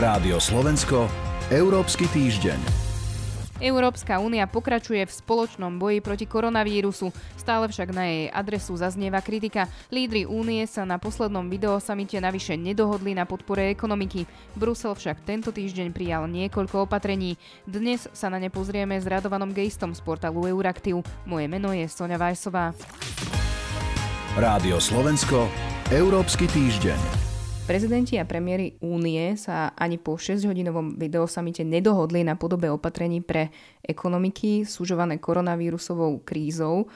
Rádio Slovensko, Európsky týždeň. Európska únia pokračuje v spoločnom boji proti koronavírusu, stále však na jej adresu zaznieva kritika. Lídry únie sa na poslednom videosamite navyše nedohodli na podpore ekonomiky. Brusel však tento týždeň prijal niekoľko opatrení. Dnes sa na ne pozrieme s Radovanom Gejstom z portálu Euraktiv. Moje meno je Sonja Vajsová. Rádio Slovensko, Európsky týždeň. Prezidenti a premiéry únie sa ani po 6-hodinovom videosamite nedohodli na podobe opatrení pre ekonomiky súžované koronavírusovou krízou.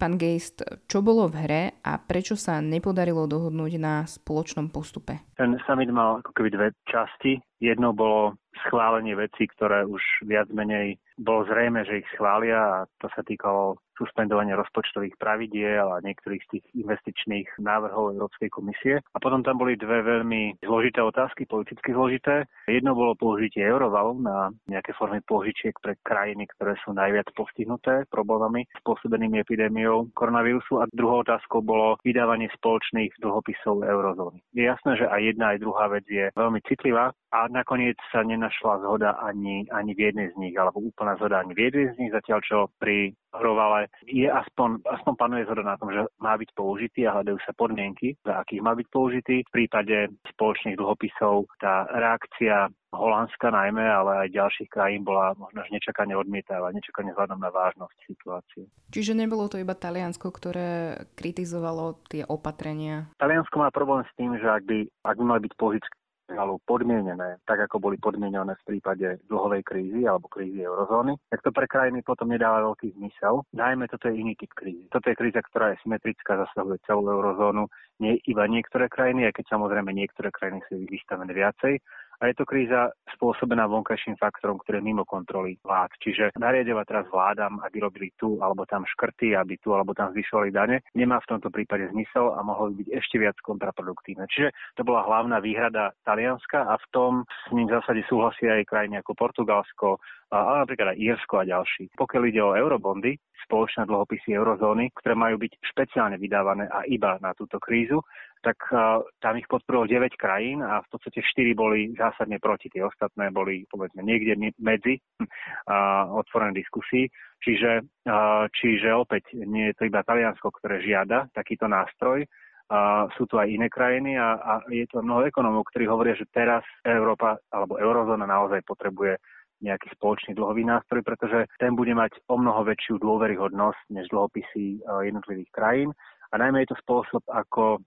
Pán Geist, čo bolo v hre a prečo sa nepodarilo dohodnúť na spoločnom postupe? Ten summit mal ako keby dve časti. Jedno bolo schválenie vecí, ktoré už viac menej bolo zrejme, že ich schvália a to sa týkalo suspendovania rozpočtových pravidiel a niektorých z tých investičných návrhov Európskej komisie. A potom tam boli dve veľmi zložité otázky, politicky zložité. Jedno bolo použitie eurovalu na nejaké formy požičiek pre krajiny, ktoré sú najviac postihnuté problémami spôsobenými epidémiou koronavírusu a druhou otázkou bolo vydávanie spoločných dlhopisov eurozóny. Je jasné, že aj jedna, aj druhá vec je veľmi citlivá a nakoniec sa nenašla zhoda ani, ani v jednej z nich, alebo úplná zhoda ani v jednej z nich, zatiaľ čo pri hrovale je aspoň, aspoň panuje zhoda na tom, že má byť použitý a hľadajú sa podmienky, za akých má byť použitý. V prípade spoločných dlhopisov tá reakcia Holandska najmä, ale aj ďalších krajín bola možno až nečakane odmietavá, nečakane vzhľadom na vážnosť situácie. Čiže nebolo to iba Taliansko, ktoré kritizovalo tie opatrenia? Taliansko má problém s tým, že ak by, ak by mali byť požičky alebo podmienené, tak ako boli podmienené v prípade dlhovej krízy alebo krízy eurozóny, tak to pre krajiny potom nedáva veľký zmysel. Najmä toto je iný typ krízy. Toto je kríza, ktorá je symetrická, zasahuje celú eurozónu, nie iba niektoré krajiny, aj keď samozrejme niektoré krajiny sú vystavené viacej, a je to kríza spôsobená vonkajším faktorom, ktoré mimo kontroly vlád. Čiže nariadovať teraz vládam, aby robili tu alebo tam škrty, aby tu alebo tam zvyšovali dane, nemá v tomto prípade zmysel a mohlo by byť ešte viac kontraproduktívne. Čiže to bola hlavná výhrada Talianska a v tom s ním v zásade súhlasia aj krajiny ako Portugalsko, ale napríklad aj Írsko a ďalší. Pokiaľ ide o eurobondy, spoločné dlhopisy eurozóny, ktoré majú byť špeciálne vydávané a iba na túto krízu, tak uh, tam ich podporilo 9 krajín a v podstate 4 boli zásadne proti. Tie ostatné boli povedzme niekde medzi uh, otvorené diskusii. Čiže, uh, čiže opäť nie je to iba Taliansko, ktoré žiada takýto nástroj, a sú tu aj iné krajiny a, a je to mnoho ekonómov, ktorí hovoria, že teraz Európa alebo eurozóna naozaj potrebuje nejaký spoločný dlhový nástroj, pretože ten bude mať o mnoho väčšiu dôveryhodnosť než dlhopisy e, jednotlivých krajín. A najmä je to spôsob, ako,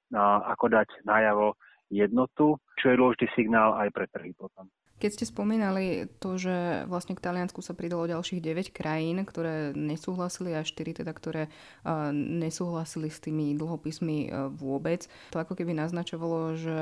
ako dať najavo jednotu, čo je dôležitý signál aj pre trhy potom. Keď ste spomínali to, že vlastne k Taliansku sa pridalo ďalších 9 krajín, ktoré nesúhlasili a 4 teda, ktoré nesúhlasili s tými dlhopismi uh, vôbec, to ako keby naznačovalo, že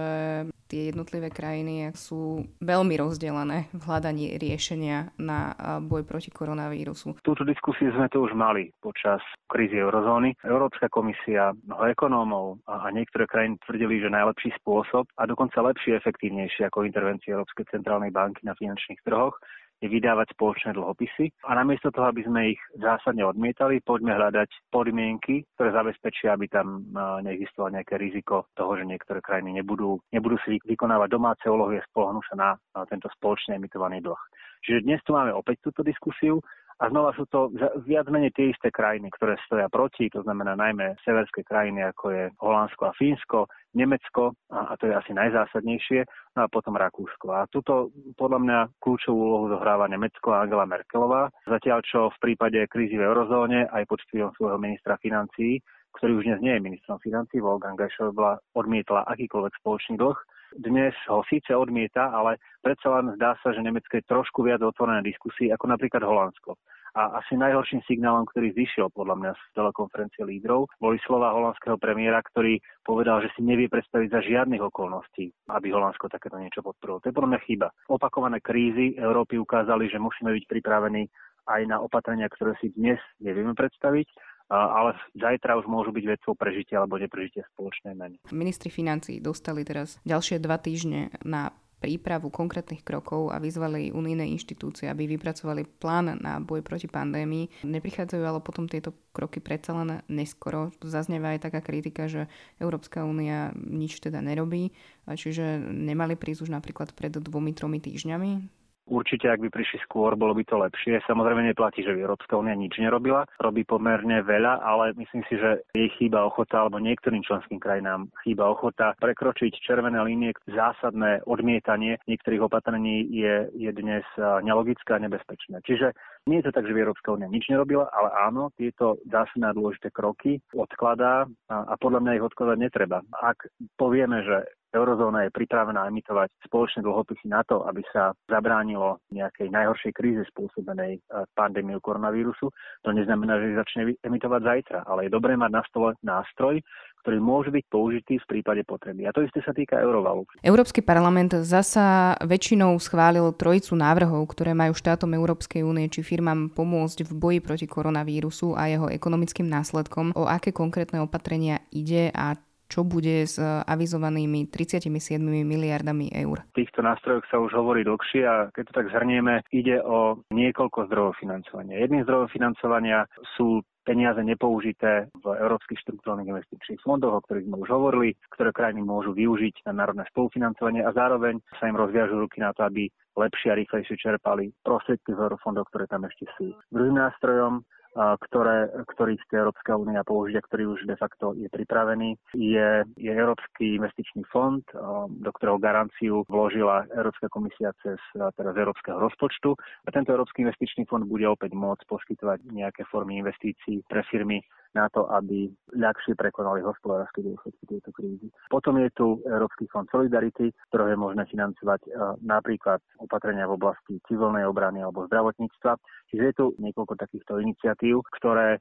tie jednotlivé krajiny sú veľmi rozdelené v hľadaní riešenia na boj proti koronavírusu. Túto diskusiu sme tu už mali počas krízy eurozóny. Európska komisia, mnoho ekonómov a niektoré krajiny tvrdili, že najlepší spôsob a dokonca lepší, efektívnejší ako intervencie Európskej centrálnej banky na finančných trhoch vydávať spoločné dlhopisy. A namiesto toho, aby sme ich zásadne odmietali, poďme hľadať podmienky, ktoré zabezpečia, aby tam neexistovalo nejaké riziko toho, že niektoré krajiny nebudú, nebudú si vykonávať domáce úlohy a spolahnú sa na, na tento spoločne emitovaný dlh. Čiže dnes tu máme opäť túto diskusiu a znova sú to viac menej tie isté krajiny, ktoré stoja proti, to znamená najmä severské krajiny, ako je Holandsko a Fínsko, Nemecko, a, to je asi najzásadnejšie, no a potom Rakúsko. A tuto podľa mňa kľúčovú úlohu zohráva Nemecko a Angela Merkelová, zatiaľ čo v prípade krízy v eurozóne aj pod vplyvom svojho ministra financií, ktorý už dnes nie je ministrom financií, Wolfgang Schäuble odmietla akýkoľvek spoločný dlh, dnes ho síce odmieta, ale predsa len zdá sa, že Nemecko je trošku viac otvorené diskusii ako napríklad Holandsko. A asi najhorším signálom, ktorý zišiel podľa mňa z telekonferencie lídrov, boli slova holandského premiéra, ktorý povedal, že si nevie predstaviť za žiadnych okolností, aby Holandsko takéto niečo podporilo. To je podľa mňa chyba. Opakované krízy Európy ukázali, že musíme byť pripravení aj na opatrenia, ktoré si dnes nevieme predstaviť ale zajtra už môžu byť vecou prežitia alebo neprežitia spoločnej meny. Ministri financí dostali teraz ďalšie dva týždne na prípravu konkrétnych krokov a vyzvali unijné inštitúcie, aby vypracovali plán na boj proti pandémii. Neprichádzajú ale potom tieto kroky predsa len neskoro. Zaznieva aj taká kritika, že Európska únia nič teda nerobí, čiže nemali prísť už napríklad pred dvomi, tromi týždňami Určite, ak by prišli skôr, bolo by to lepšie. Samozrejme neplatí, že Európska únia nič nerobila. Robí pomerne veľa, ale myslím si, že jej chýba ochota, alebo niektorým členským krajinám chýba ochota prekročiť červené línie. Zásadné odmietanie niektorých opatrení je, je dnes nelogické a nebezpečné. Čiže nie je to tak, že Európska únia nič nerobila, ale áno, tieto zásadné dôležité kroky odkladá a, a podľa mňa ich odkladať netreba. Ak povieme, že eurozóna je pripravená emitovať spoločné dlhopisy na to, aby sa zabránilo nejakej najhoršej kríze spôsobenej e, pandémiou koronavírusu. To neznamená, že začne emitovať zajtra, ale je dobré mať na stole nástroj, ktorý môže byť použitý v prípade potreby. A to isté sa týka eurovalu. Európsky parlament zasa väčšinou schválil trojicu návrhov, ktoré majú štátom Európskej únie či firmám pomôcť v boji proti koronavírusu a jeho ekonomickým následkom. O aké konkrétne opatrenia ide a čo bude s avizovanými 37 miliardami eur? V týchto nástrojoch sa už hovorí dlhšie a keď to tak zhrnieme, ide o niekoľko zdrojov financovania. Jedným zdrojom financovania sú peniaze nepoužité v európskych štruktúrnych investičných fondoch, o ktorých sme už hovorili, ktoré krajiny môžu využiť na národné spolufinancovanie a zároveň sa im rozviažú ruky na to, aby lepšie a rýchlejšie čerpali prostriedky z eurofondov, ktoré tam ešte sú. Druhým nástrojom ktoré, ktorých chce Európska únia použiť a ktorý už de facto je pripravený, je, je Európsky investičný fond, do ktorého garanciu vložila Európska komisia cez teraz Európskeho rozpočtu. A tento Európsky investičný fond bude opäť môcť poskytovať nejaké formy investícií pre firmy na to, aby ľahšie prekonali hospodárske dôsledky tejto krízy. Potom je tu Európsky fond Solidarity, ktorého je možné financovať e, napríklad opatrenia v oblasti civilnej obrany alebo zdravotníctva. Čiže je tu niekoľko takýchto iniciatív, ktoré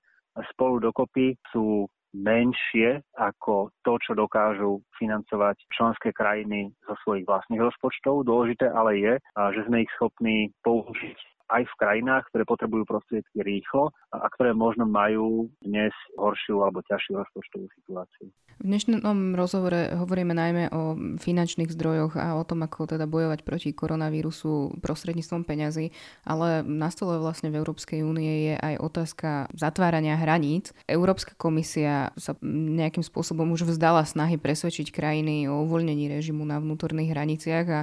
spolu dokopy sú menšie ako to, čo dokážu financovať členské krajiny zo svojich vlastných rozpočtov. Dôležité ale je, že sme ich schopní použiť aj v krajinách, ktoré potrebujú prostriedky rýchlo a ktoré možno majú dnes horšiu alebo ťažšiu rozpočtovú situáciu. V dnešnom rozhovore hovoríme najmä o finančných zdrojoch a o tom, ako teda bojovať proti koronavírusu prostredníctvom peňazí, ale na stole vlastne v Európskej únie je aj otázka zatvárania hraníc. Európska komisia sa nejakým spôsobom už vzdala snahy presvedčiť krajiny o uvoľnení režimu na vnútorných hraniciach a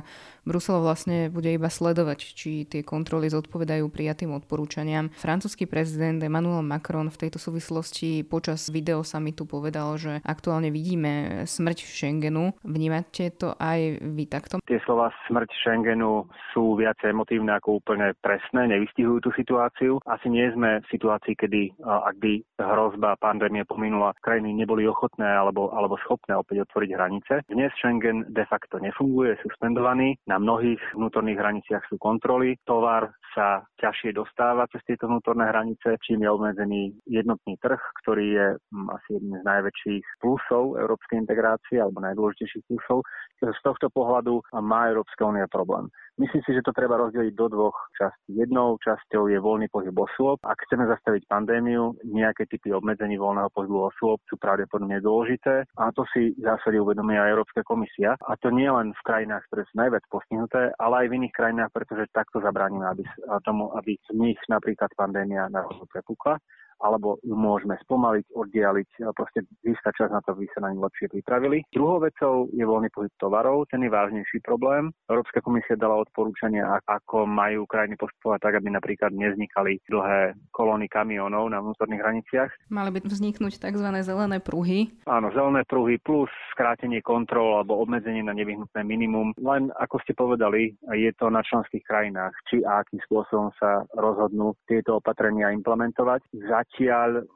Brusel vlastne bude iba sledovať, či tie kontroly zodpovedajú prijatým odporúčaniam. Francúzsky prezident Emmanuel Macron v tejto súvislosti počas videosamitu povedal, že aktuálne vidíme smrť Schengenu. Vnímate to aj vy takto? Tie slova smrť Schengenu sú viac emotívne ako úplne presné, nevystihujú tú situáciu. Asi nie sme v situácii, kedy ak by hrozba pandémie pominula, krajiny neboli ochotné alebo, alebo schopné opäť otvoriť hranice. Dnes Schengen de facto nefunguje, je suspendovaný. Na mnohých vnútorných hraniciach sú kontroly. Tovar sa ťažšie dostáva cez tieto vnútorné hranice, čím je obmedzený jednotný trh, ktorý je mm, asi jedným z najväčších plusov európskej integrácie alebo najdôležitejších plusov. Z tohto pohľadu má Európska únia problém. Myslím si, že to treba rozdeliť do dvoch častí. Jednou časťou je voľný pohyb osôb. Ak chceme zastaviť pandémiu, nejaké typy obmedzení voľného pohybu osôb sú pravdepodobne dôležité a to si v zásade uvedomuje aj Európska komisia. A to nie len v krajinách, ktoré sú najviac postihnuté, ale aj v iných krajinách, pretože takto zabránime aby, tomu, aby z nich napríklad pandémia náhodou prepukla alebo ju môžeme spomaliť, oddialiť, proste získať čas na to, aby sa na ňu lepšie pripravili. Druhou vecou je voľný pohyb tovarov, ten je vážnejší problém. Európska komisia dala odporúčania, ako majú krajiny postupovať tak, aby napríklad nevznikali dlhé kolóny kamionov na vnútorných hraniciach. Mali by vzniknúť tzv. zelené pruhy. Áno, zelené pruhy plus skrátenie kontrol alebo obmedzenie na nevyhnutné minimum. Len ako ste povedali, je to na členských krajinách, či a akým spôsobom sa rozhodnú tieto opatrenia implementovať. Zať zatiaľ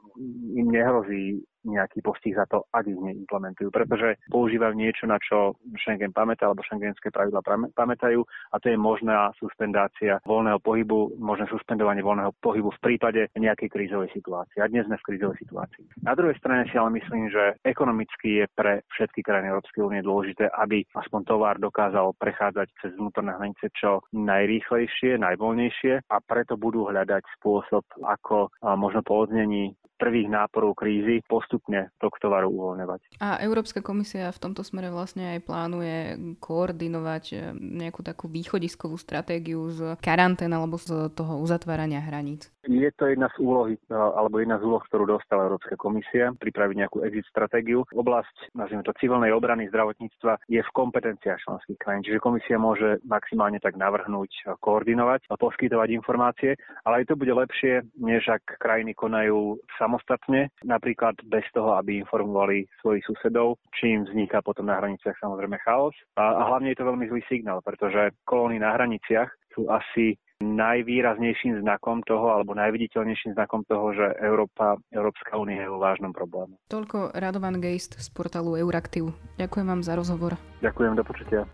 im nehrozí nejaký postih za to, ak ich neimplementujú, pretože používajú niečo, na čo Schengen pamätá, alebo šengenské pravidla pamätajú a to je možná suspendácia voľného pohybu, možné suspendovanie voľného pohybu v prípade nejakej krízovej situácie. A dnes sme v krízovej situácii. Na druhej strane si ale myslím, že ekonomicky je pre všetky krajiny Európskej únie dôležité, aby aspoň tovar dokázal prechádzať cez vnútorné hranice čo najrýchlejšie, najvoľnejšie a preto budú hľadať spôsob, ako možno po odznení prvých náporov krízy postupne tok tovaru uvoľňovať. A Európska komisia v tomto smere vlastne aj plánuje koordinovať eh, nejakú takú východiskovú stratégiu z karantén alebo z toho uzatvárania hraníc. Je to jedna z úlohy, eh, alebo jedna z úloh, ktorú dostala Európska komisia, pripraviť nejakú exit stratégiu. Oblasť, nazvime to civilnej obrany zdravotníctva, je v kompetenciách členských krajín, čiže komisia môže maximálne tak navrhnúť, koordinovať a poskytovať informácie, ale aj to bude lepšie, než ak krajiny konajú samostatne, napríklad bez toho, aby informovali svojich susedov, čím vzniká potom na hraniciach samozrejme chaos. A, a hlavne je to veľmi zlý signál, pretože kolóny na hraniciach sú asi najvýraznejším znakom toho, alebo najviditeľnejším znakom toho, že Európa, Európska únia je vo vážnom probléme. Toľko Radovan Geist z portálu Euraktiv. Ďakujem vám za rozhovor. Ďakujem, do počutia.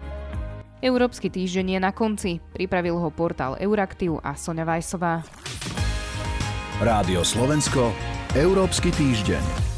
Európsky týždeň je na konci. Pripravil ho portál Euraktiv a Sonja Vajsová. Rádio Slovensko, Európsky týždeň.